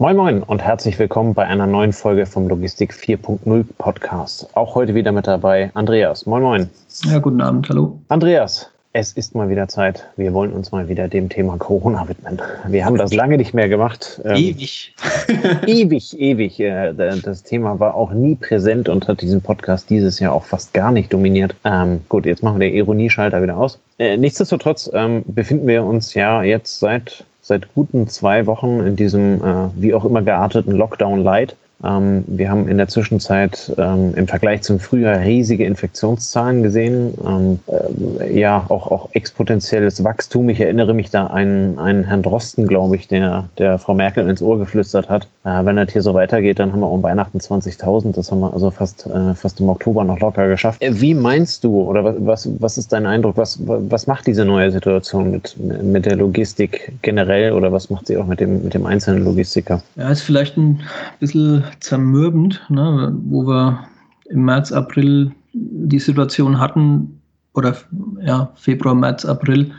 Moin Moin und herzlich willkommen bei einer neuen Folge vom Logistik 4.0 Podcast. Auch heute wieder mit dabei Andreas. Moin Moin. Ja, guten Abend, hallo. Andreas, es ist mal wieder Zeit. Wir wollen uns mal wieder dem Thema Corona widmen. Wir haben das lange nicht mehr gemacht. Ähm, ewig. ewig, ewig. Äh, das Thema war auch nie präsent und hat diesen Podcast dieses Jahr auch fast gar nicht dominiert. Ähm, gut, jetzt machen wir den Ironieschalter wieder aus. Äh, nichtsdestotrotz ähm, befinden wir uns ja jetzt seit seit guten zwei Wochen in diesem äh, wie auch immer gearteten Lockdown Light. Ähm, wir haben in der Zwischenzeit ähm, im Vergleich zum Frühjahr riesige Infektionszahlen gesehen. Ähm, äh, ja, auch, auch exponentielles Wachstum. Ich erinnere mich da an einen Herrn Drosten, glaube ich, der, der Frau Merkel ins Ohr geflüstert hat. Äh, wenn das hier so weitergeht, dann haben wir um Weihnachten 20.000. Das haben wir also fast, äh, fast im Oktober noch locker geschafft. Äh, wie meinst du oder was, was, was ist dein Eindruck? Was, was macht diese neue Situation mit, mit der Logistik generell oder was macht sie auch mit dem, mit dem einzelnen Logistiker? Ja, ist vielleicht ein bisschen zermürbend, ne, wo wir im März, April die Situation hatten, oder ja, Februar, März, April,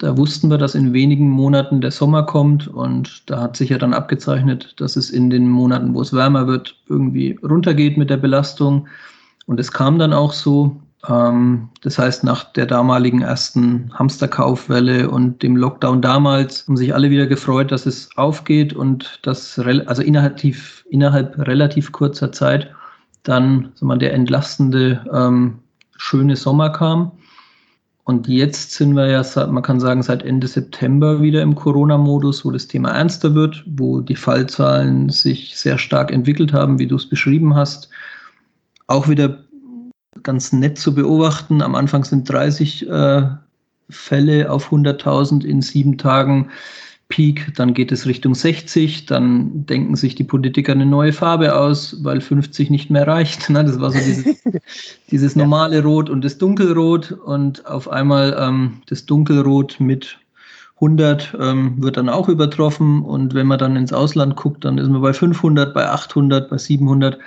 da wussten wir, dass in wenigen Monaten der Sommer kommt und da hat sich ja dann abgezeichnet, dass es in den Monaten, wo es wärmer wird, irgendwie runtergeht mit der Belastung. Und es kam dann auch so. Ähm, das heißt, nach der damaligen ersten Hamsterkaufwelle und dem Lockdown damals haben sich alle wieder gefreut, dass es aufgeht und dass also innerhalb, innerhalb relativ kurzer Zeit dann so mal, der entlastende ähm, schöne Sommer kam. Und jetzt sind wir ja, man kann sagen, seit Ende September wieder im Corona-Modus, wo das Thema ernster wird, wo die Fallzahlen sich sehr stark entwickelt haben, wie du es beschrieben hast. Auch wieder ganz nett zu beobachten. Am Anfang sind 30 äh, Fälle auf 100.000 in sieben Tagen Peak, dann geht es Richtung 60, dann denken sich die Politiker eine neue Farbe aus, weil 50 nicht mehr reicht. Ne? Das war so dieses, dieses normale Rot und das Dunkelrot und auf einmal ähm, das Dunkelrot mit 100 ähm, wird dann auch übertroffen und wenn man dann ins Ausland guckt, dann ist man bei 500, bei 800, bei 700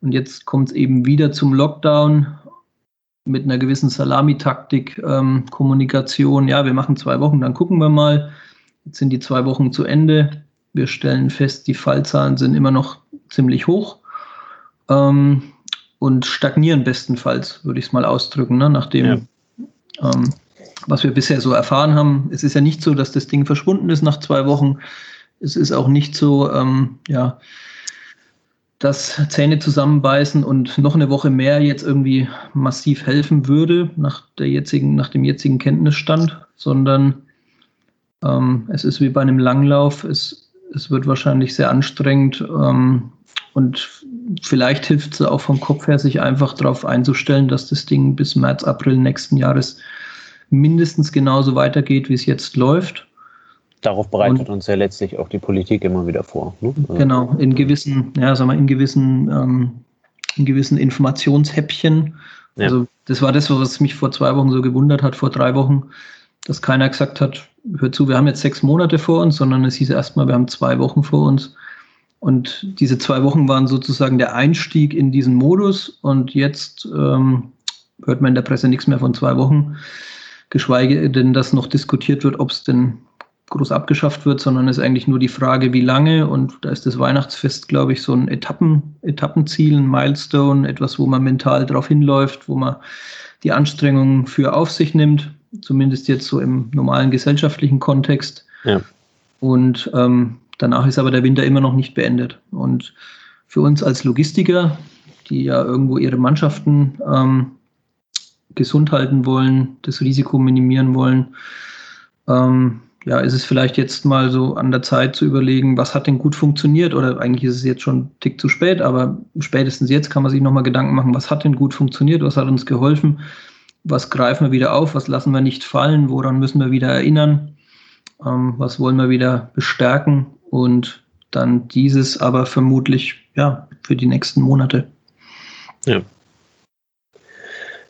und jetzt kommt es eben wieder zum Lockdown mit einer gewissen Salamitaktik, ähm, Kommunikation. Ja, wir machen zwei Wochen, dann gucken wir mal. Jetzt sind die zwei Wochen zu Ende. Wir stellen fest, die Fallzahlen sind immer noch ziemlich hoch ähm, und stagnieren bestenfalls, würde ich es mal ausdrücken, ne? nachdem, ja. ähm, was wir bisher so erfahren haben. Es ist ja nicht so, dass das Ding verschwunden ist nach zwei Wochen. Es ist auch nicht so, ähm, ja, dass Zähne zusammenbeißen und noch eine Woche mehr jetzt irgendwie massiv helfen würde nach, der jetzigen, nach dem jetzigen Kenntnisstand, sondern ähm, es ist wie bei einem Langlauf. Es, es wird wahrscheinlich sehr anstrengend ähm, und vielleicht hilft es auch vom Kopf her, sich einfach darauf einzustellen, dass das Ding bis März, April nächsten Jahres mindestens genauso weitergeht, wie es jetzt läuft. Darauf bereitet und, uns ja letztlich auch die Politik immer wieder vor. Ne? Also genau, in gewissen, ja, sagen wir, in gewissen, ähm, in gewissen Informationshäppchen. Ja. Also das war das, was mich vor zwei Wochen so gewundert hat, vor drei Wochen, dass keiner gesagt hat, hör zu, wir haben jetzt sechs Monate vor uns, sondern es hieß erstmal, wir haben zwei Wochen vor uns. Und diese zwei Wochen waren sozusagen der Einstieg in diesen Modus. Und jetzt ähm, hört man in der Presse nichts mehr von zwei Wochen, geschweige denn, dass noch diskutiert wird, ob es denn groß abgeschafft wird, sondern es ist eigentlich nur die Frage, wie lange. Und da ist das Weihnachtsfest, glaube ich, so ein Etappen, Etappenziel, ein Milestone, etwas, wo man mental drauf hinläuft, wo man die Anstrengungen für auf sich nimmt, zumindest jetzt so im normalen gesellschaftlichen Kontext. Ja. Und ähm, danach ist aber der Winter immer noch nicht beendet. Und für uns als Logistiker, die ja irgendwo ihre Mannschaften ähm, gesund halten wollen, das Risiko minimieren wollen, ähm, ja, ist es vielleicht jetzt mal so an der Zeit zu überlegen, was hat denn gut funktioniert? Oder eigentlich ist es jetzt schon ein Tick zu spät, aber spätestens jetzt kann man sich nochmal Gedanken machen, was hat denn gut funktioniert, was hat uns geholfen, was greifen wir wieder auf, was lassen wir nicht fallen, woran müssen wir wieder erinnern, ähm, was wollen wir wieder bestärken? Und dann dieses aber vermutlich ja für die nächsten Monate. Ja,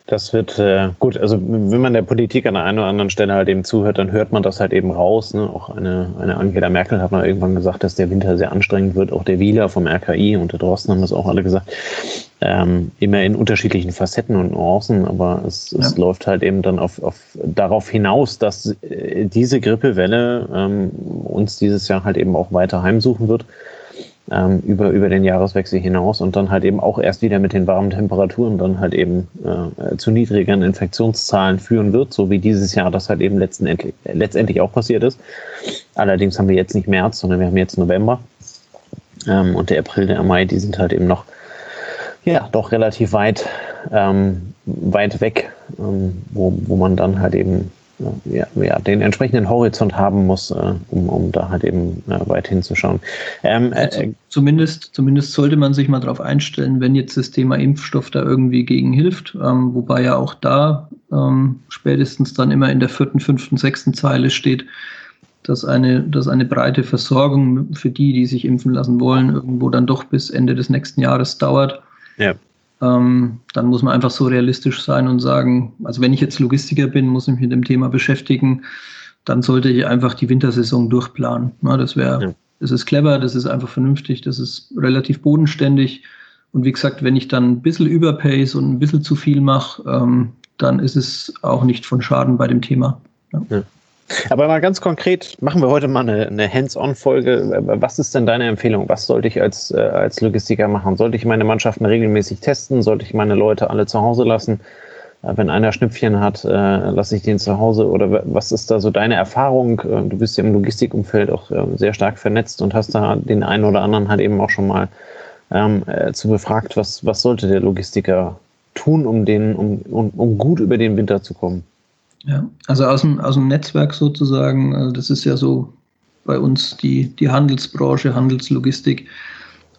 das wird äh, gut, also wenn man der Politik an der einen oder anderen Stelle halt eben zuhört, dann hört man das halt eben raus. Ne? Auch eine, eine Angela Merkel hat mal irgendwann gesagt, dass der Winter sehr anstrengend wird. Auch der Wieler vom RKI und der Drosten haben das auch alle gesagt. Ähm, immer in unterschiedlichen Facetten und Nuancen, aber es, ja. es läuft halt eben dann auf, auf darauf hinaus, dass äh, diese Grippewelle ähm, uns dieses Jahr halt eben auch weiter heimsuchen wird ähm, über, über den Jahreswechsel hinaus und dann halt eben auch erst wieder mit den warmen Temperaturen dann halt eben äh, zu niedrigeren Infektionszahlen führen wird, so wie dieses Jahr das halt eben letztendlich, letztendlich auch passiert ist. Allerdings haben wir jetzt nicht März, sondern wir haben jetzt November. Ähm, und der April, der Mai, die sind halt eben noch ja, doch relativ weit, ähm, weit weg, ähm, wo, wo man dann halt eben ja, ja, den entsprechenden Horizont haben muss, äh, um, um da halt eben äh, weit hinzuschauen. Ähm, also, zumindest, zumindest sollte man sich mal darauf einstellen, wenn jetzt das Thema Impfstoff da irgendwie gegen hilft, ähm, wobei ja auch da ähm, spätestens dann immer in der vierten, fünften, sechsten Zeile steht, dass eine, dass eine breite Versorgung für die, die sich impfen lassen wollen, irgendwo dann doch bis Ende des nächsten Jahres dauert. Ja. Ähm, dann muss man einfach so realistisch sein und sagen, also wenn ich jetzt Logistiker bin, muss ich mich mit dem Thema beschäftigen, dann sollte ich einfach die Wintersaison durchplanen. Ja, das wäre, ja. das ist clever, das ist einfach vernünftig, das ist relativ bodenständig. Und wie gesagt, wenn ich dann ein bisschen überpace und ein bisschen zu viel mache, ähm, dann ist es auch nicht von Schaden bei dem Thema. Ja. Aber mal ganz konkret, machen wir heute mal eine, eine Hands-on-Folge. Was ist denn deine Empfehlung? Was sollte ich als, äh, als Logistiker machen? Sollte ich meine Mannschaften regelmäßig testen? Sollte ich meine Leute alle zu Hause lassen? Äh, wenn einer Schnüpfchen hat, äh, lasse ich den zu Hause? Oder was ist da so deine Erfahrung? Äh, du bist ja im Logistikumfeld auch äh, sehr stark vernetzt und hast da den einen oder anderen halt eben auch schon mal ähm, äh, zu befragt. Was, was sollte der Logistiker tun, um, den, um, um, um gut über den Winter zu kommen? Ja, also aus dem, aus dem Netzwerk sozusagen, also das ist ja so bei uns die, die Handelsbranche, Handelslogistik.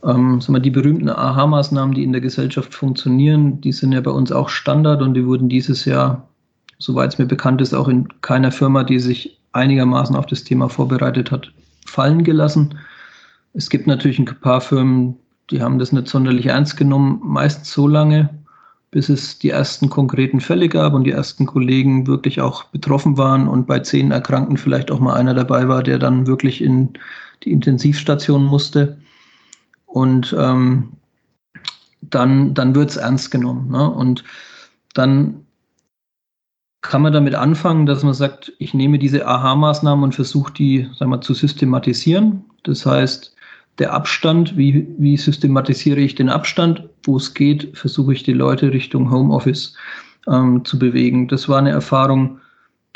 Ähm, sagen wir, die berühmten AHA-Maßnahmen, die in der Gesellschaft funktionieren, die sind ja bei uns auch Standard und die wurden dieses Jahr, soweit es mir bekannt ist, auch in keiner Firma, die sich einigermaßen auf das Thema vorbereitet hat, fallen gelassen. Es gibt natürlich ein paar Firmen, die haben das nicht sonderlich ernst genommen, meistens so lange, bis es die ersten konkreten Fälle gab und die ersten Kollegen wirklich auch betroffen waren und bei zehn Erkrankten vielleicht auch mal einer dabei war, der dann wirklich in die Intensivstation musste. Und ähm, dann, dann wird es ernst genommen. Ne? Und dann kann man damit anfangen, dass man sagt, ich nehme diese AHA-Maßnahmen und versuche die sagen wir, zu systematisieren. Das heißt, der Abstand, wie, wie systematisiere ich den Abstand? Wo es geht, versuche ich die Leute Richtung Homeoffice ähm, zu bewegen. Das war eine Erfahrung,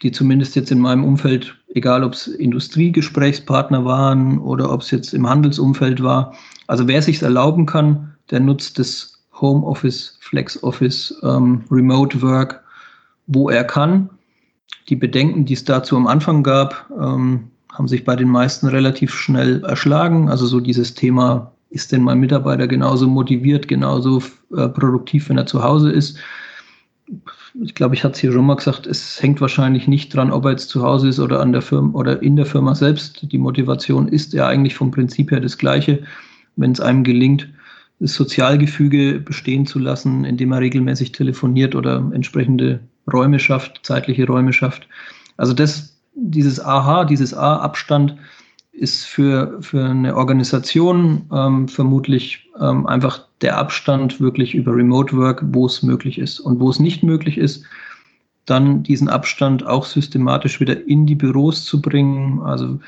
die zumindest jetzt in meinem Umfeld, egal ob es Industriegesprächspartner waren oder ob es jetzt im Handelsumfeld war, also wer sich erlauben kann, der nutzt das Homeoffice, Flexoffice, ähm, Remote Work, wo er kann. Die Bedenken, die es dazu am Anfang gab, ähm, haben sich bei den meisten relativ schnell erschlagen. Also so dieses Thema, ist denn mein Mitarbeiter genauso motiviert, genauso äh, produktiv, wenn er zu Hause ist? Ich glaube, ich hatte es hier schon mal gesagt, es hängt wahrscheinlich nicht dran, ob er jetzt zu Hause ist oder an der Firma oder in der Firma selbst. Die Motivation ist ja eigentlich vom Prinzip her das gleiche. Wenn es einem gelingt, das Sozialgefüge bestehen zu lassen, indem er regelmäßig telefoniert oder entsprechende Räume schafft, zeitliche Räume schafft. Also das dieses AH, dieses A-Abstand ist für, für eine Organisation ähm, vermutlich ähm, einfach der Abstand wirklich über Remote Work, wo es möglich ist. Und wo es nicht möglich ist, dann diesen Abstand auch systematisch wieder in die Büros zu bringen, also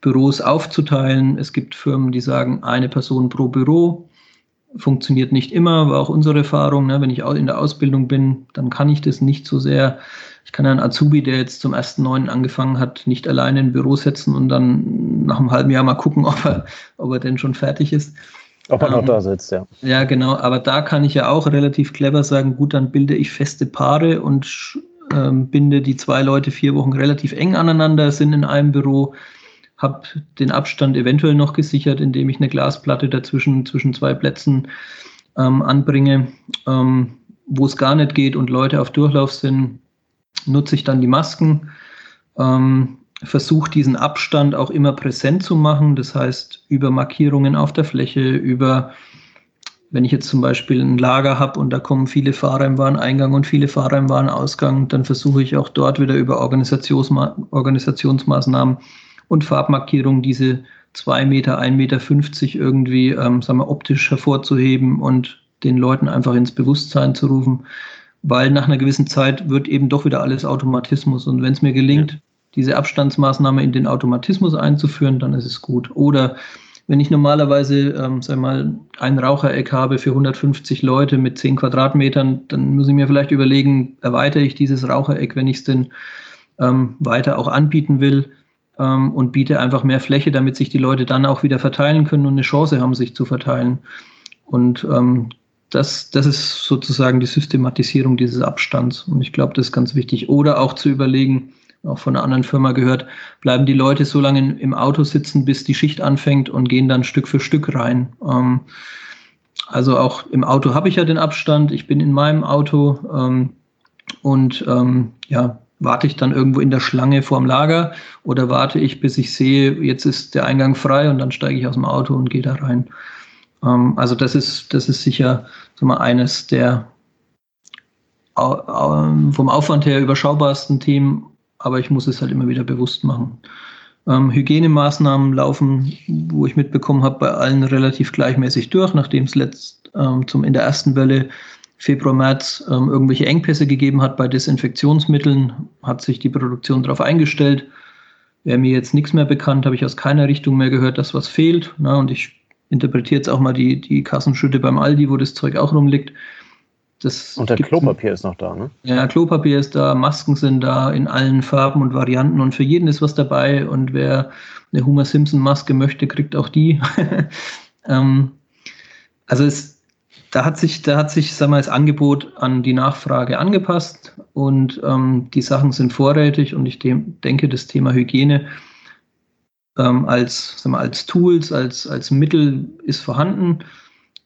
Büros aufzuteilen. Es gibt Firmen, die sagen, eine Person pro Büro. Funktioniert nicht immer, war auch unsere Erfahrung. Ne? Wenn ich in der Ausbildung bin, dann kann ich das nicht so sehr kann einen Azubi, der jetzt zum ersten Neuen angefangen hat, nicht alleine in ein Büro setzen und dann nach einem halben Jahr mal gucken, ob er, ob er denn schon fertig ist. Ob er ähm, noch da sitzt, ja. Ja, genau. Aber da kann ich ja auch relativ clever sagen, gut, dann bilde ich feste Paare und ähm, binde die zwei Leute vier Wochen relativ eng aneinander, sind in einem Büro, habe den Abstand eventuell noch gesichert, indem ich eine Glasplatte dazwischen zwischen zwei Plätzen ähm, anbringe. Ähm, wo es gar nicht geht und Leute auf Durchlauf sind, nutze ich dann die Masken, ähm, versuche diesen Abstand auch immer präsent zu machen. Das heißt, über Markierungen auf der Fläche, über, wenn ich jetzt zum Beispiel ein Lager habe und da kommen viele Fahrer im Wareneingang und viele Fahrer im Warenausgang, dann versuche ich auch dort wieder über Organisationsma Organisationsmaßnahmen und Farbmarkierungen diese 2 Meter, 1,50 Meter irgendwie, ähm, sagen wir, optisch hervorzuheben und den Leuten einfach ins Bewusstsein zu rufen weil nach einer gewissen Zeit wird eben doch wieder alles Automatismus. Und wenn es mir gelingt, ja. diese Abstandsmaßnahme in den Automatismus einzuführen, dann ist es gut. Oder wenn ich normalerweise, ähm, sag mal, ein Rauchereck habe für 150 Leute mit 10 Quadratmetern, dann muss ich mir vielleicht überlegen, erweitere ich dieses Rauchereck, wenn ich es denn ähm, weiter auch anbieten will ähm, und biete einfach mehr Fläche, damit sich die Leute dann auch wieder verteilen können und eine Chance haben, sich zu verteilen. Und ähm, das, das ist sozusagen die Systematisierung dieses Abstands. Und ich glaube, das ist ganz wichtig. Oder auch zu überlegen, auch von einer anderen Firma gehört, bleiben die Leute so lange im Auto sitzen, bis die Schicht anfängt und gehen dann Stück für Stück rein. Ähm, also auch im Auto habe ich ja den Abstand, ich bin in meinem Auto ähm, und ähm, ja, warte ich dann irgendwo in der Schlange vorm Lager oder warte ich, bis ich sehe, jetzt ist der Eingang frei und dann steige ich aus dem Auto und gehe da rein. Ähm, also das ist, das ist sicher mal, eines der vom Aufwand her überschaubarsten Themen aber ich muss es halt immer wieder bewusst machen. Ähm, Hygienemaßnahmen laufen, wo ich mitbekommen habe, bei allen relativ gleichmäßig durch, nachdem es letzt ähm, zum in der ersten Welle Februar, März ähm, irgendwelche Engpässe gegeben hat bei Desinfektionsmitteln, hat sich die Produktion darauf eingestellt. Wäre mir jetzt nichts mehr bekannt, habe ich aus keiner Richtung mehr gehört, dass was fehlt. Na, und ich interpretiere jetzt auch mal die, die Kassenschütte beim Aldi, wo das Zeug auch rumliegt. Das und der Klopapier ist noch da, ne? Ja, Klopapier ist da, Masken sind da in allen Farben und Varianten und für jeden ist was dabei und wer eine Homer Simpson Maske möchte, kriegt auch die. ähm, also es, da hat sich, da hat sich, sag mal, das Angebot an die Nachfrage angepasst und ähm, die Sachen sind vorrätig und ich denke, das Thema Hygiene ähm, als, sag mal, als Tools, als, als Mittel ist vorhanden.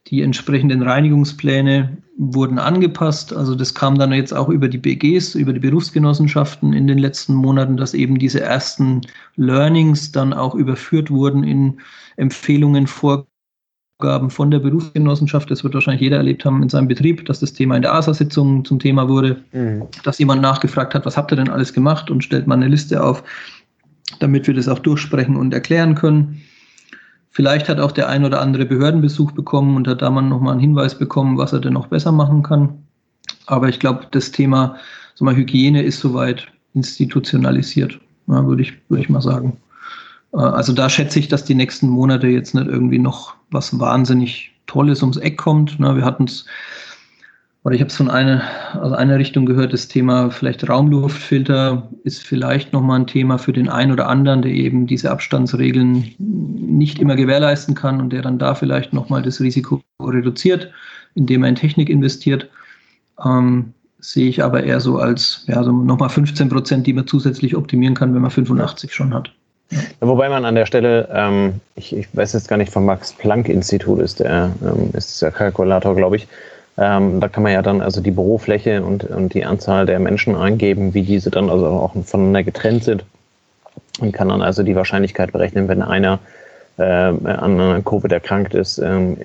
Die entsprechenden Reinigungspläne wurden angepasst. Also das kam dann jetzt auch über die BGs, über die Berufsgenossenschaften in den letzten Monaten, dass eben diese ersten Learnings dann auch überführt wurden in Empfehlungen, Vorgaben von der Berufsgenossenschaft. Das wird wahrscheinlich jeder erlebt haben in seinem Betrieb, dass das Thema in der ASA-Sitzung zum Thema wurde, mhm. dass jemand nachgefragt hat, was habt ihr denn alles gemacht und stellt mal eine Liste auf, damit wir das auch durchsprechen und erklären können. Vielleicht hat auch der ein oder andere Behördenbesuch bekommen und hat da mal nochmal einen Hinweis bekommen, was er denn noch besser machen kann. Aber ich glaube, das Thema mal, Hygiene ist soweit institutionalisiert, ja, würde ich, würd ich mal sagen. Äh, also da schätze ich, dass die nächsten Monate jetzt nicht irgendwie noch was wahnsinnig Tolles ums Eck kommt. Wir hatten es oder ich habe es von einer, aus einer Richtung gehört, das Thema vielleicht Raumluftfilter ist vielleicht nochmal ein Thema für den einen oder anderen, der eben diese Abstandsregeln nicht immer gewährleisten kann und der dann da vielleicht nochmal das Risiko reduziert, indem er in Technik investiert. Ähm, sehe ich aber eher so als ja, so nochmal 15 Prozent, die man zusätzlich optimieren kann, wenn man 85 schon hat. Ja. Wobei man an der Stelle, ähm, ich, ich, weiß jetzt gar nicht, vom Max-Planck-Institut ist der, ähm, ist der Kalkulator, glaube ich, ähm, da kann man ja dann also die Bürofläche und, und die Anzahl der Menschen eingeben, wie diese dann also auch voneinander getrennt sind und kann dann also die Wahrscheinlichkeit berechnen, wenn einer äh, an Covid erkrankt ist, ähm,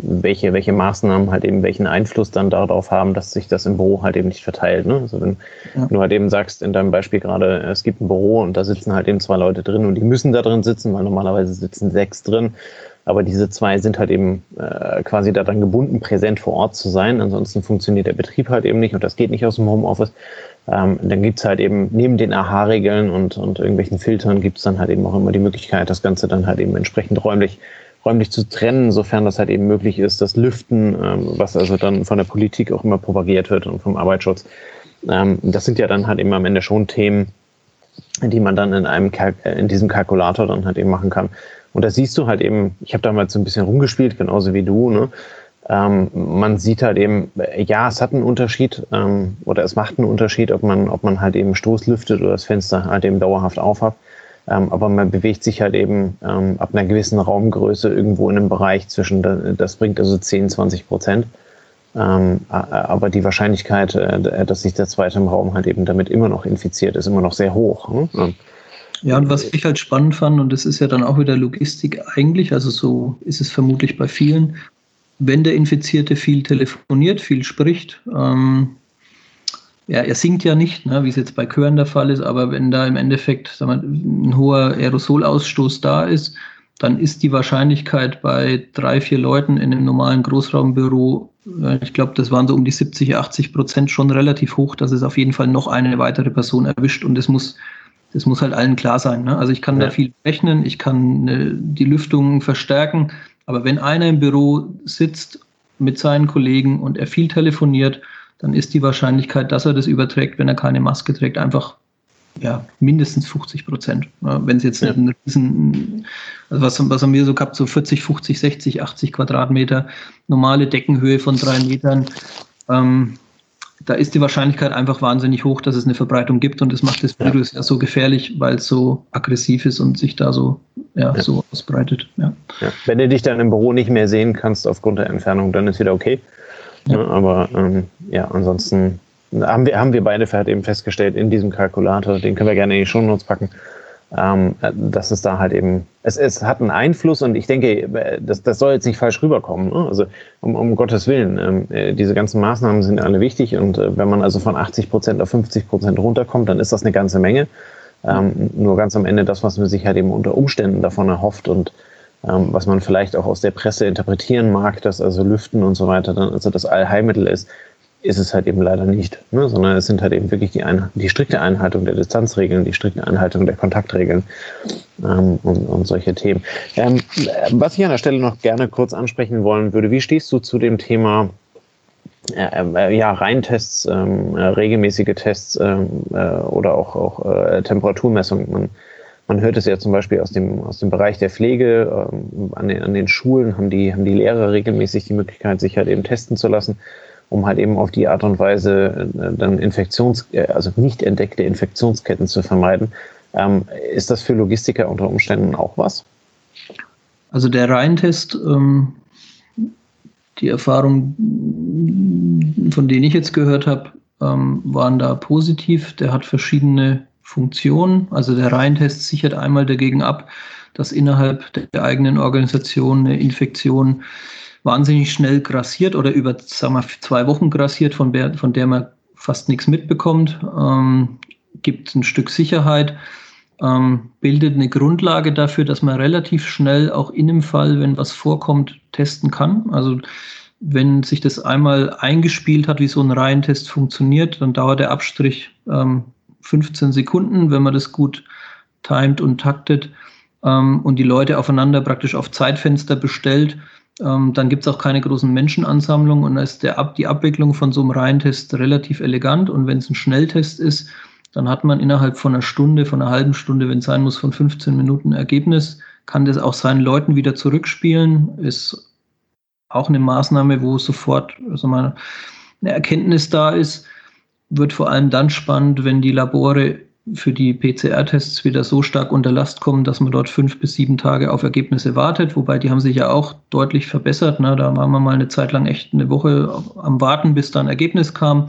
welche, welche Maßnahmen halt eben welchen Einfluss dann darauf haben, dass sich das im Büro halt eben nicht verteilt. Ne? Also wenn ja. du halt eben sagst, in deinem Beispiel gerade, es gibt ein Büro und da sitzen halt eben zwei Leute drin und die müssen da drin sitzen, weil normalerweise sitzen sechs drin aber diese zwei sind halt eben äh, quasi daran gebunden, präsent vor Ort zu sein. Ansonsten funktioniert der Betrieb halt eben nicht und das geht nicht aus dem Homeoffice. Ähm, dann gibt's halt eben neben den AHA-Regeln und, und irgendwelchen Filtern gibt's dann halt eben auch immer die Möglichkeit, das Ganze dann halt eben entsprechend räumlich räumlich zu trennen, sofern das halt eben möglich ist, das Lüften, ähm, was also dann von der Politik auch immer propagiert wird und vom Arbeitsschutz. Ähm, das sind ja dann halt eben am Ende schon Themen, die man dann in einem Kalk in diesem Kalkulator dann halt eben machen kann. Und da siehst du halt eben, ich habe damals so ein bisschen rumgespielt, genauso wie du, ne? Ähm, man sieht halt eben, ja, es hat einen Unterschied ähm, oder es macht einen Unterschied, ob man, ob man halt eben Stoß lüftet oder das Fenster halt eben dauerhaft aufhat. Ähm, aber man bewegt sich halt eben ähm, ab einer gewissen Raumgröße irgendwo in einem Bereich zwischen, das bringt also 10, 20 Prozent. Ähm, aber die Wahrscheinlichkeit, äh, dass sich der zweite im Raum halt eben damit immer noch infiziert, ist immer noch sehr hoch. Ne? Ja, und was ich halt spannend fand, und das ist ja dann auch wieder Logistik eigentlich, also so ist es vermutlich bei vielen, wenn der Infizierte viel telefoniert, viel spricht, ähm, ja, er singt ja nicht, ne, wie es jetzt bei Chören der Fall ist, aber wenn da im Endeffekt wir, ein hoher Aerosolausstoß da ist, dann ist die Wahrscheinlichkeit bei drei, vier Leuten in einem normalen Großraumbüro, äh, ich glaube, das waren so um die 70, 80 Prozent schon relativ hoch, dass es auf jeden Fall noch eine weitere Person erwischt und es muss Das muss halt allen klar sein. Ne? Also ich kann ja. da viel rechnen, ich kann äh, die Lüftung verstärken, aber wenn einer im Büro sitzt mit seinen Kollegen und er viel telefoniert, dann ist die Wahrscheinlichkeit, dass er das überträgt, wenn er keine Maske trägt, einfach ja, mindestens 50 Prozent. Wenn es jetzt ja. ein riesen, also was, was haben wir so gehabt, so 40, 50, 60, 80 Quadratmeter, normale Deckenhöhe von drei Metern. Ähm, da ist die Wahrscheinlichkeit einfach wahnsinnig hoch, dass es eine Verbreitung gibt und das macht das Virus ja, ja so gefährlich, weil es so aggressiv ist und sich da so, ja, ja. so ausbreitet. Ja. Wenn du dich dann im Büro nicht mehr sehen kannst aufgrund der Entfernung, dann ist wieder okay. aber ähm, ja, ansonsten haben wir, haben wir beide halt eben festgestellt in diesem Kalkulator, den können wir gerne in die Shownotes packen, ähm, dass es da halt eben, es, es hat einen Einfluss und ich denke, das, das soll jetzt nicht falsch rüberkommen. Ne? Also um, um Gottes Willen, ähm, äh, diese ganzen Maßnahmen sind alle wichtig und äh, wenn man also von 80 Prozent auf 50 Prozent runterkommt, dann ist das eine ganze Menge. Ähm, nur ganz am Ende das, was man sich halt eben unter Umständen davon erhofft und ähm, was man vielleicht auch aus der Presse interpretieren mag, dass also Lüften und so weiter dann also das Allheilmittel ist, ist es halt eben leider nicht, ne? sondern es sind halt eben wirklich die, Ein die strikte Einhaltung der Distanzregeln, die strikte Einhaltung der Kontaktregeln ähm, und, und, solche Themen. Ähm, was ich an der Stelle noch gerne kurz ansprechen wollen würde, wie stehst du zu dem Thema äh, äh, ja, Reintests, ähm, äh, regelmäßige Tests ähm, äh, oder auch, auch äh, Temperaturmessungen? Man, man hört es ja zum Beispiel aus dem, aus dem Bereich der Pflege, ähm, an, den, an den Schulen haben die, haben die Lehrer regelmäßig die Möglichkeit, sich halt eben testen zu lassen um halt eben auf die Art und Weise äh, dann Infektions, äh, also nicht entdeckte Infektionsketten zu vermeiden. Ähm, ist das für Logistiker unter Umständen auch was? Also der Reihentest, ähm, die Erfahrungen, von denen ich jetzt gehört habe, ähm, waren da positiv. Der hat verschiedene Funktionen. Also der Reihentest sichert einmal dagegen ab, dass innerhalb der eigenen Organisation eine Infektion wahnsinnig schnell grassiert oder über sagen wir, zwei Wochen grassiert, von der, von der man fast nichts mitbekommt, ähm, gibt ein Stück Sicherheit, ähm, bildet eine Grundlage dafür, dass man relativ schnell auch in dem Fall, wenn was vorkommt, testen kann. Also wenn sich das einmal eingespielt hat, wie so ein Reihentest funktioniert, dann dauert der Abstrich ähm, 15 Sekunden, wenn man das gut timet und taktet ähm, und die Leute aufeinander praktisch auf Zeitfenster bestellt, ähm, dann gibt es auch keine großen Menschenansammlungen und da ist der Ab die Abwicklung von so einem Reihentest relativ elegant. Und wenn es ein Schnelltest ist, dann hat man innerhalb von einer Stunde, von einer halben Stunde, wenn es sein muss, von 15 Minuten Ergebnis, kann das auch seinen Leuten wieder zurückspielen. Ist auch eine Maßnahme, wo sofort also mal eine Erkenntnis da ist. Wird vor allem dann spannend, wenn die Labore für die PCR-Tests wieder so stark unter Last kommen, dass man dort fünf bis sieben Tage auf Ergebnisse wartet. Wobei die haben sich ja auch deutlich verbessert. Ne? Da waren wir mal eine Zeit lang echt eine Woche am Warten, bis da ein Ergebnis kam.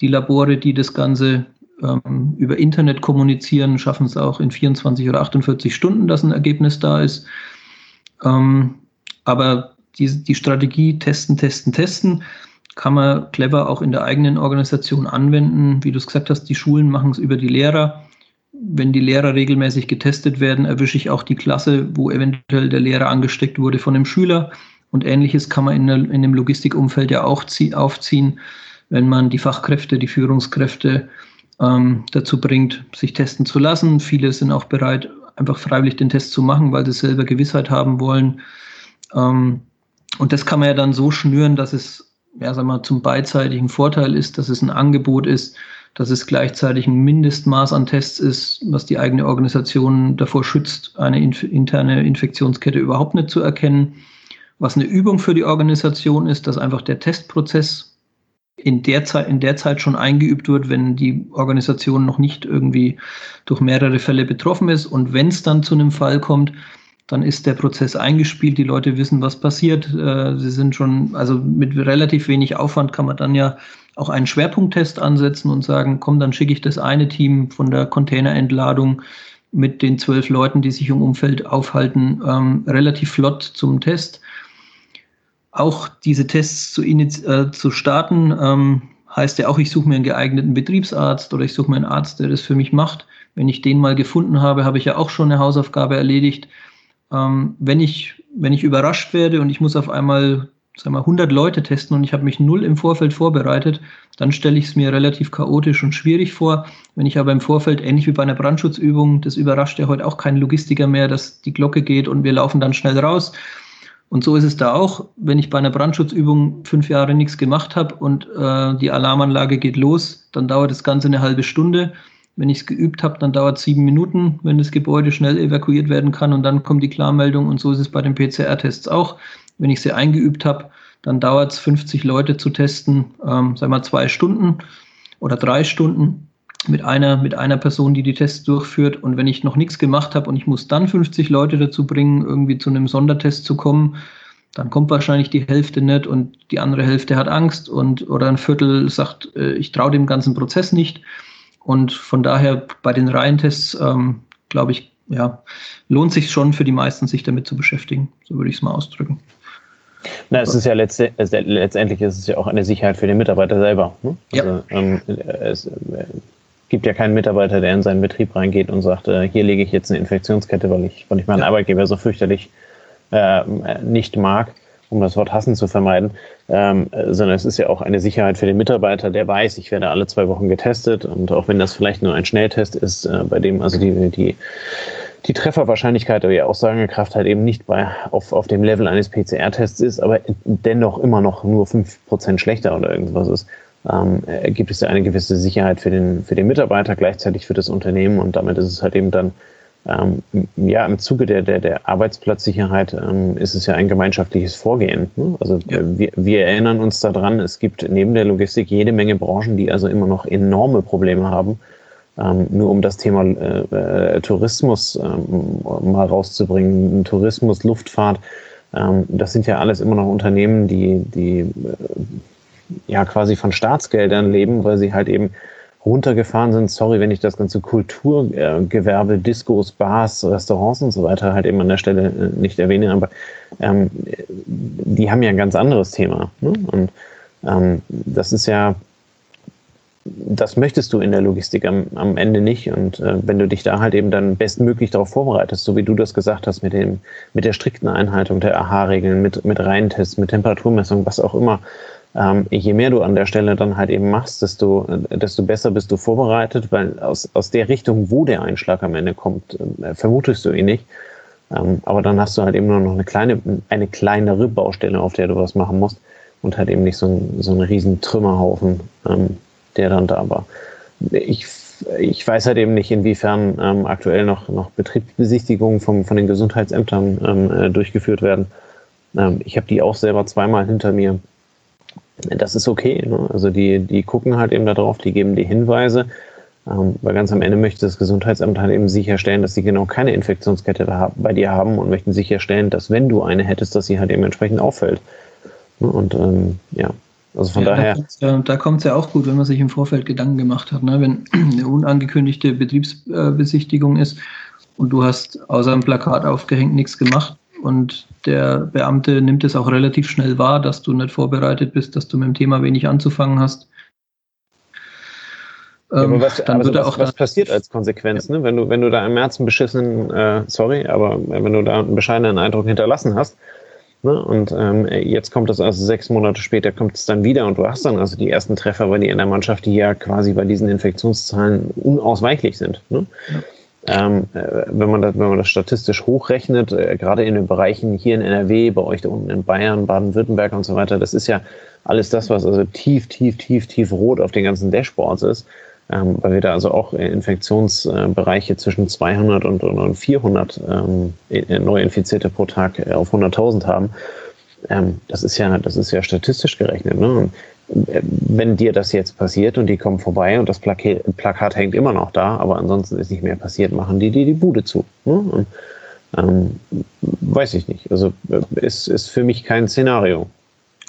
Die Labore, die das Ganze ähm, über Internet kommunizieren, schaffen es auch in 24 oder 48 Stunden, dass ein Ergebnis da ist. Ähm, aber die, die Strategie testen, testen, testen kann man clever auch in der eigenen Organisation anwenden. Wie du es gesagt hast, die Schulen machen es über die Lehrer. Wenn die Lehrer regelmäßig getestet werden, erwische ich auch die Klasse, wo eventuell der Lehrer angesteckt wurde von dem Schüler. Und ähnliches kann man in, der, in dem Logistikumfeld ja auch zieh, aufziehen, wenn man die Fachkräfte, die Führungskräfte ähm, dazu bringt, sich testen zu lassen. Viele sind auch bereit, einfach freiwillig den Test zu machen, weil sie selber Gewissheit haben wollen. Ähm, und das kann man ja dann so schnüren, dass es ja, sag mal, zum beidseitigen Vorteil ist, dass es ein Angebot ist, dass es gleichzeitig ein Mindestmaß an Tests ist, was die eigene Organisation davor schützt, eine inf interne Infektionskette überhaupt nicht zu erkennen. Was eine Übung für die Organisation ist, dass einfach der Testprozess in der Zeit, in der Zeit schon eingeübt wird, wenn die Organisation noch nicht irgendwie durch mehrere Fälle betroffen ist. Und wenn es dann zu einem Fall kommt, dann ist der Prozess eingespielt, die Leute wissen, was passiert. Äh, sie sind schon, also mit relativ wenig Aufwand kann man dann ja auch einen Schwerpunkttest ansetzen und sagen, komm, dann schicke ich das eine Team von der Containerentladung mit den zwölf Leuten, die sich im Umfeld aufhalten, ähm, relativ flott zum Test. Auch diese Tests zu, äh, zu starten, ähm, heißt ja auch, ich suche mir einen geeigneten Betriebsarzt oder ich suche mir einen Arzt, der das für mich macht. Wenn ich den mal gefunden habe, habe ich ja auch schon eine Hausaufgabe erledigt. Ähm, wenn, ich, wenn ich überrascht werde und ich muss auf einmal sagen wir, 100 Leute testen und ich habe mich null im Vorfeld vorbereitet, dann stelle ich es mir relativ chaotisch und schwierig vor. Wenn ich aber im Vorfeld, ähnlich wie bei einer Brandschutzübung, das überrascht ja heute auch keinen Logistiker mehr, dass die Glocke geht und wir laufen dann schnell raus. Und so ist es da auch, wenn ich bei einer Brandschutzübung fünf Jahre nichts gemacht habe und äh, die Alarmanlage geht los, dann dauert das Ganze eine halbe Stunde. Wenn ich es geübt habe, dann dauert es sieben Minuten, wenn das Gebäude schnell evakuiert werden kann und dann kommt die Klarmeldung und so ist es bei den PCR-Tests auch. Wenn ich sie eingeübt habe, dann dauert es 50 Leute zu testen, ähm, sagen wir zwei Stunden oder drei Stunden mit einer, mit einer Person, die die Tests durchführt. Und wenn ich noch nichts gemacht habe und ich muss dann 50 Leute dazu bringen, irgendwie zu einem Sondertest zu kommen, dann kommt wahrscheinlich die Hälfte nicht und die andere Hälfte hat Angst und oder ein Viertel sagt, äh, ich traue dem ganzen Prozess nicht. Und von daher bei den Reihentests, ähm, glaube ich, ja, lohnt sich schon für die meisten, sich damit zu beschäftigen. So würde ich es mal ausdrücken. Na, es ist ja letztendlich ist es ja auch eine Sicherheit für den Mitarbeiter selber. Ne? Also, ja. ähm, es äh, gibt ja keinen Mitarbeiter, der in seinen Betrieb reingeht und sagt, äh, hier lege ich jetzt eine Infektionskette, weil ich, weil ich meinen ja. Arbeitgeber so fürchterlich äh, nicht mag, um das Wort hassen zu vermeiden, ähm, sondern es ist ja auch eine Sicherheit für den Mitarbeiter, der weiß, ich werde alle zwei Wochen getestet und auch wenn das vielleicht nur ein Schnelltest ist, äh, bei dem also die, die die Trefferwahrscheinlichkeit oder die Aussagekraft halt eben nicht bei, auf, auf dem Level eines PCR-Tests ist, aber dennoch immer noch nur 5% schlechter oder irgendwas ist, ähm, gibt es ja eine gewisse Sicherheit für den, für den Mitarbeiter, gleichzeitig für das Unternehmen und damit ist es halt eben dann, ähm, ja, im Zuge der, der, der Arbeitsplatzsicherheit ähm, ist es ja ein gemeinschaftliches Vorgehen. Ne? Also ja. wir, wir erinnern uns daran, es gibt neben der Logistik jede Menge Branchen, die also immer noch enorme Probleme haben, ähm, nur um das Thema äh, äh, Tourismus ähm, mal rauszubringen, Tourismus, Luftfahrt, ähm, das sind ja alles immer noch Unternehmen, die, die äh, ja quasi von Staatsgeldern leben, weil sie halt eben runtergefahren sind. Sorry, wenn ich das ganze Kulturgewerbe, Discos, Bars, Restaurants und so weiter halt eben an der Stelle äh, nicht erwähne, aber ähm, die haben ja ein ganz anderes Thema. Ne? Und ähm, das ist ja das möchtest du in der Logistik am, am Ende nicht. Und äh, wenn du dich da halt eben dann bestmöglich darauf vorbereitest, so wie du das gesagt hast, mit, dem, mit der strikten Einhaltung der AHA-Regeln, mit, mit Reihentests, mit Temperaturmessung, was auch immer, ähm, je mehr du an der Stelle dann halt eben machst, desto, desto besser bist du vorbereitet, weil aus, aus der Richtung, wo der Einschlag am Ende kommt, äh, vermutest du ihn nicht. Ähm, aber dann hast du halt eben nur noch eine kleine, eine kleinere Baustelle, auf der du was machen musst und halt eben nicht so ein, so einen riesen Trümmerhaufen. Ähm, der dann da war. Ich, ich weiß halt eben nicht, inwiefern ähm, aktuell noch, noch Betriebsbesichtigungen vom, von den Gesundheitsämtern ähm, äh, durchgeführt werden. Ähm, ich habe die auch selber zweimal hinter mir. Das ist okay. Ne? Also die, die gucken halt eben darauf, die geben die Hinweise. Ähm, weil ganz am Ende möchte das Gesundheitsamt halt eben sicherstellen, dass sie genau keine Infektionskette da bei dir haben und möchten sicherstellen, dass wenn du eine hättest, dass sie halt eben entsprechend auffällt. Ne? Und ähm, ja, also von ja, daher. Da kommt es ja, ja, auch gut, wenn man sich im Vorfeld Gedanken gemacht hat. Ne? Wenn eine unangekündigte Betriebsbesichtigung ist und du hast außer einem Plakat aufgehängt nichts gemacht und der Beamte nimmt es auch relativ schnell wahr, dass du nicht vorbereitet bist, dass du mit dem Thema wenig anzufangen hast. Ja, aber ähm, was, dann also was, was passiert als Konsequenz, ja. ne? wenn, du, wenn du da im März einen beschissenen, äh, sorry, aber wenn du da einen bescheidenen Eindruck hinterlassen hast, Ne? Und ähm, jetzt kommt es also sechs Monate später kommt es dann wieder und du hast dann also die ersten Treffer bei dir in der Mannschaft, die ja quasi bei diesen Infektionszahlen unausweichlich sind. Ne? Ja. Ähm, äh, wenn, man das, wenn man das statistisch hochrechnet, äh, gerade in den Bereichen hier in NRW, bei euch da unten in Bayern, Baden-Württemberg und so weiter, das ist ja alles das, was also tief, tief, tief, tief rot auf den ganzen Dashboards ist ähm, weil wir da also auch Infektionsbereiche zwischen 200 und, und 400 ähm, Neuinfizierte pro Tag äh, auf 100.000 haben. Ähm, das ist ja, das ist ja statistisch gerechnet. Ne? Wenn dir das jetzt passiert und die kommen vorbei und das Plakat, Plakat hängt immer noch da, aber ansonsten ist nicht mehr passiert, machen die dir die Bude zu. Ne? Und, ähm, weiß ich nicht. Also äh, ist, für mich kein Szenario.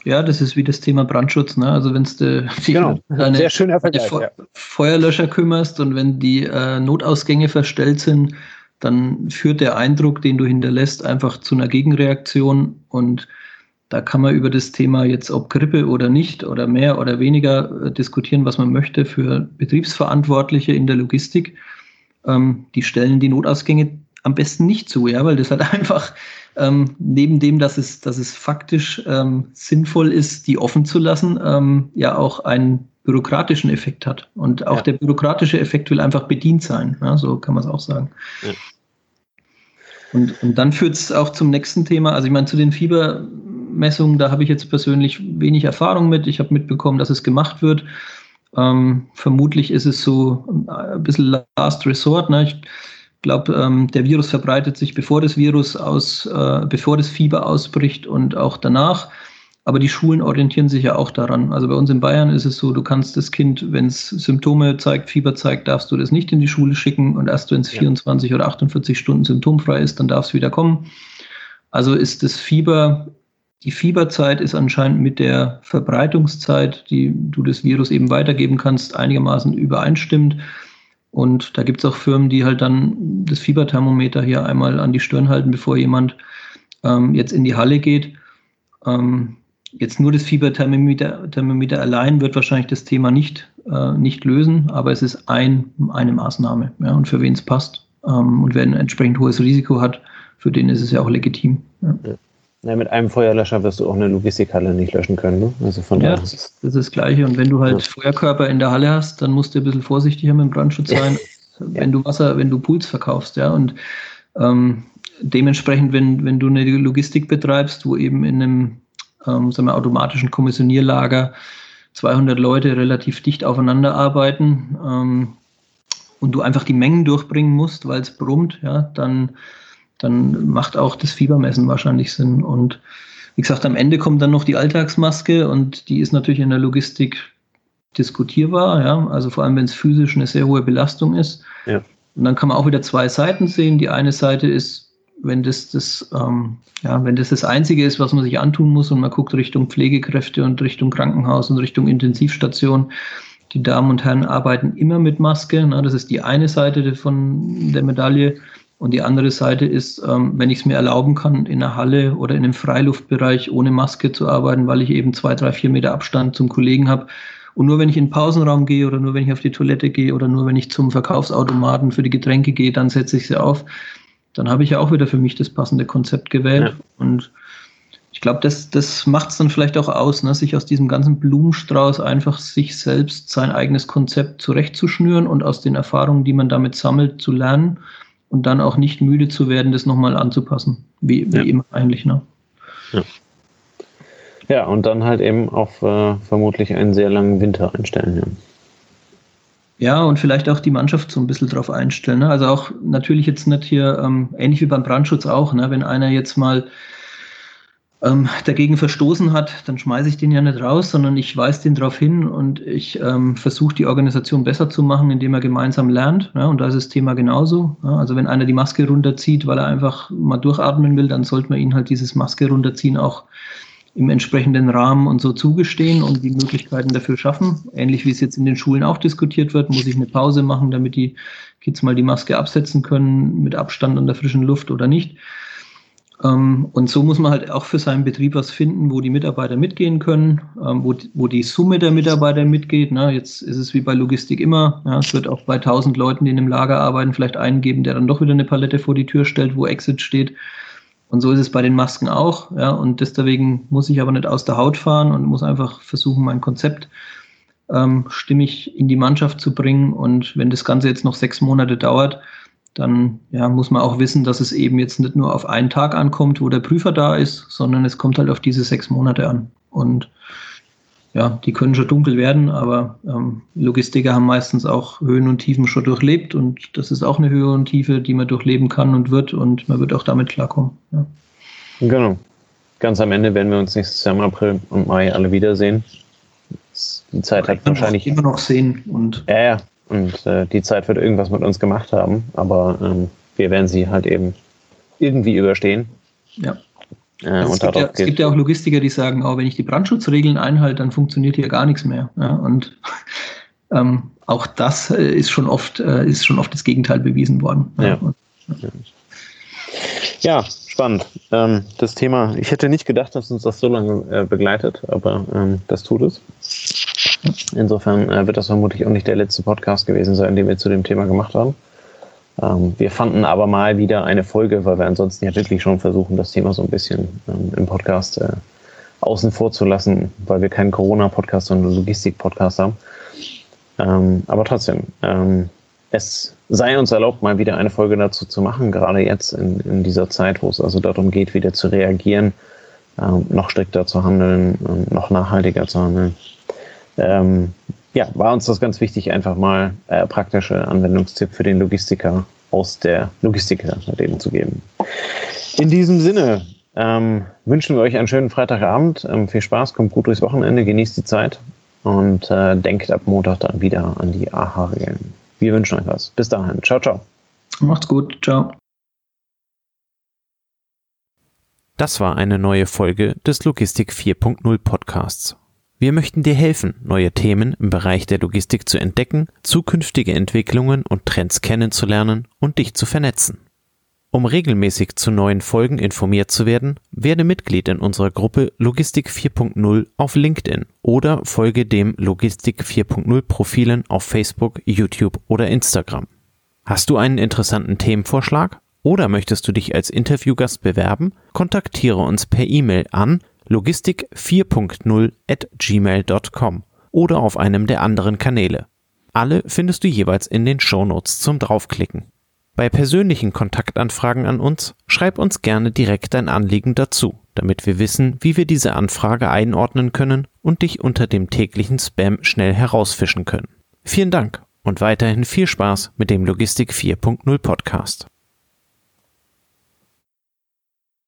Ja, das ist wie das Thema Brandschutz. Ne? Also wenn du dich genau. deine, Vergleich, Fe ja. Feuerlöscher kümmerst und wenn die äh, Notausgänge verstellt sind, dann führt der Eindruck, den du hinterlässt, einfach zu einer Gegenreaktion. Und da kann man über das Thema jetzt, ob Grippe oder nicht oder mehr oder weniger äh, diskutieren, was man möchte für Betriebsverantwortliche in der Logistik. Ähm, die stellen die Notausgänge am besten nicht zu, ja, weil das halt einfach ähm, neben dem, dass es, dass es faktisch ähm, sinnvoll ist, die offen zu lassen, ähm, ja auch einen bürokratischen Effekt hat. Und auch ja. der bürokratische Effekt will einfach bedient sein. Ja, so kann man es auch sagen. Ja. Und, und dann führt es auch zum nächsten Thema. Also ich meine, zu den Fiebermessungen, da habe ich jetzt persönlich wenig Erfahrung mit. Ich habe mitbekommen, dass es gemacht wird. Ähm, vermutlich ist es so ein bisschen Last Resort. Ne? Ich glaube, ähm, der Virus verbreitet sich, bevor das Virus aus, äh, bevor das Fieber ausbricht und auch danach. Aber die Schulen orientieren sich ja auch daran. Also bei uns in Bayern ist es so, du kannst das Kind, wenn es Symptome zeigt, Fieber zeigt, darfst du das nicht in die Schule schicken und erst wenn es ja. 24 oder 48 Stunden symptomfrei ist, dann darf es wieder kommen. Also ist das Fieber, die Fieberzeit ist anscheinend mit der Verbreitungszeit, die du das Virus eben weitergeben kannst, einigermaßen übereinstimmt. Und da gibt es auch Firmen, die halt dann das Fieberthermometer hier einmal an die Stirn halten, bevor jemand ähm, jetzt in die Halle geht. Ähm, Jetzt nur das Fieberthermometer Thermometer allein wird wahrscheinlich das Thema nicht, äh, nicht lösen, aber es ist ein, eine Maßnahme. Ja, und für wen es passt ähm, und wer ein entsprechend hohes Risiko hat, für den ist es ja auch legitim. Ja. Ja, mit einem Feuerlöscher wirst du auch eine Logistikhalle nicht löschen können. Ne? Also von ja, das ist, das ist das Gleiche. Und wenn du halt ja. Feuerkörper in der Halle hast, dann musst du ein bisschen vorsichtiger mit dem Brandschutz sein, wenn du Wasser, wenn du Pools verkaufst. Ja, und ähm, dementsprechend, wenn, wenn du eine Logistik betreibst, wo eben in einem ähm, sagen wir, automatischen Kommissionierlager 200 Leute relativ dicht aufeinander arbeiten ähm, und du einfach die Mengen durchbringen musst, weil es brummt, ja, dann, dann macht auch das Fiebermessen wahrscheinlich Sinn. Und wie gesagt, am Ende kommt dann noch die Alltagsmaske und die ist natürlich in der Logistik diskutierbar, ja, also vor allem wenn es physisch eine sehr hohe Belastung ist. Ja. Und dann kann man auch wieder zwei Seiten sehen. Die eine Seite ist wenn das das, ähm, ja, wenn das das Einzige ist, was man sich antun muss und man guckt Richtung Pflegekräfte und Richtung Krankenhaus und Richtung Intensivstation, die Damen und Herren arbeiten immer mit Maske. Na, das ist die eine Seite von der Medaille. Und die andere Seite ist, ähm, wenn ich es mir erlauben kann, in einer Halle oder in einem Freiluftbereich ohne Maske zu arbeiten, weil ich eben zwei, drei, vier Meter Abstand zum Kollegen habe. Und nur wenn ich in den Pausenraum gehe oder nur wenn ich auf die Toilette gehe oder nur wenn ich zum Verkaufsautomaten für die Getränke gehe, dann setze ich sie auf dann habe ich ja auch wieder für mich das passende Konzept gewählt. Ja. Und ich glaube, das, das macht es dann vielleicht auch aus, ne? sich aus diesem ganzen Blumenstrauß einfach sich selbst sein eigenes Konzept zurechtzuschnüren und aus den Erfahrungen, die man damit sammelt, zu lernen und dann auch nicht müde zu werden, das nochmal anzupassen, wie, wie ja. immer eigentlich. Ne? Ja. ja, und dann halt eben auf äh, vermutlich einen sehr langen Winter einstellen. Ja. Und vielleicht auch die Mannschaft so ein bisschen drauf einstellen. Ne? Also auch natürlich jetzt nicht hier, ähm, ähnlich wie beim Brandschutz auch, ne? wenn einer jetzt mal ähm, dagegen verstoßen hat, dann schmeiße ich den ja nicht raus, sondern ich weise den darauf hin und ich ähm, versuche die Organisation besser zu machen, indem er gemeinsam lernt. Ja? Und da ist das Thema genauso. Ja? Also wenn einer die Maske runterzieht, weil er einfach mal durchatmen will, dann sollte man ihn halt dieses Maske runterziehen auch im entsprechenden Rahmen und so zugestehen und die Möglichkeiten dafür schaffen. Ähnlich wie es jetzt in den Schulen auch diskutiert wird, muss ich eine Pause machen, damit die Kids mal die Maske absetzen können mit Abstand an der frischen Luft oder nicht. Ähm, und so muss man halt auch für seinen Betrieb was finden, wo die Mitarbeiter mitgehen können, ähm, wo, wo die Summe der Mitarbeiter mitgeht. Na, jetzt ist es wie bei Logistik immer. Es wird auch bei 1000 Leuten, die in einem Lager arbeiten, vielleicht einen geben, der dann doch wieder eine Palette vor die Tür stellt, wo Exit steht. Und so ist es bei den Masken auch. Ja, und deswegen muss ich aber nicht aus der Haut fahren und muss einfach versuchen, mein Konzept ähm, stimmig in die Mannschaft zu bringen. Und wenn das Ganze jetzt noch sechs Monate dauert, dann ja, muss man auch wissen, dass es eben jetzt nicht nur auf einen Tag ankommt, wo der Prüfer da ist, sondern es kommt halt auf diese sechs Monate an. Und ja, die können schon dunkel werden, aber ähm, Logistiker haben meistens auch Höhen und Tiefen schon durchlebt und das ist auch eine Höhe und Tiefe, die man durchleben kann und wird und man wird auch damit klarkommen. Ja. Genau. Ganz am Ende werden wir uns nächstes Jahr im April und Mai alle wiedersehen. Die Zeit hat wahrscheinlich. Immer noch sehen und. Ja, ja. Und äh, die Zeit wird irgendwas mit uns gemacht haben, aber ähm, wir werden sie halt eben irgendwie überstehen. Ja. Äh, also es, gibt ja, es, gibt ja, auch Logistiker, die sagen, oh, wenn ich die Brandschutzregeln einhalte, dann funktioniert hier gar nichts mehr. Ja, und ähm, auch das äh, ist schon oft äh, ist schon oft das Gegenteil bewiesen worden. Ja, ja. spannend. Ähm, das Thema, ich hätte nicht gedacht, dass uns das so lange äh, begleitet, aber ähm, das tut es. Insofern äh, wird das vermutlich auch nicht der letzte Podcast gewesen sein, den wir zu dem Thema gemacht haben. Ähm, wir fanden aber mal wieder eine Folge, weil wir ansonsten ja wirklich schon versuchen, das Thema so ein bisschen ähm, im Podcast äh, außen vor zu lassen, weil wir keinen Corona-Podcast, sondern Logistik-Podcast haben. Ähm, aber trotzdem, ähm, es sei uns erlaubt, mal wieder eine Folge dazu zu machen, gerade jetzt in, in dieser Zeit, wo es also darum geht, wieder zu reagieren, ähm, noch strikter zu handeln, noch nachhaltiger zu handeln. Ja, war uns das ganz wichtig, einfach mal äh, praktische Anwendungstipp für den Logistiker aus der Logistiker eben zu geben. In diesem Sinne ähm, wünschen wir euch einen schönen Freitagabend. Ähm, viel Spaß, kommt gut durchs Wochenende, genießt die Zeit und äh, denkt ab Montag dann wieder an die AHA-Regeln. Wir wünschen euch was. Bis dahin. Ciao, ciao. Macht's gut. Ciao. Das war eine neue Folge des Logistik 4.0 Podcasts. Wir möchten dir helfen, neue Themen im Bereich der Logistik zu entdecken, zukünftige Entwicklungen und Trends kennenzulernen und dich zu vernetzen. Um regelmäßig zu neuen Folgen informiert zu werden, werde Mitglied in unserer Gruppe Logistik 4.0 auf LinkedIn oder folge dem Logistik 4.0 Profilen auf Facebook, YouTube oder Instagram. Hast du einen interessanten Themenvorschlag oder möchtest du dich als Interviewgast bewerben? Kontaktiere uns per E-Mail an logistik 4.0 at gmail.com oder auf einem der anderen Kanäle. Alle findest du jeweils in den Shownotes zum Draufklicken. Bei persönlichen Kontaktanfragen an uns schreib uns gerne direkt dein Anliegen dazu, damit wir wissen, wie wir diese Anfrage einordnen können und dich unter dem täglichen Spam schnell herausfischen können. Vielen Dank und weiterhin viel Spaß mit dem Logistik 4.0 Podcast.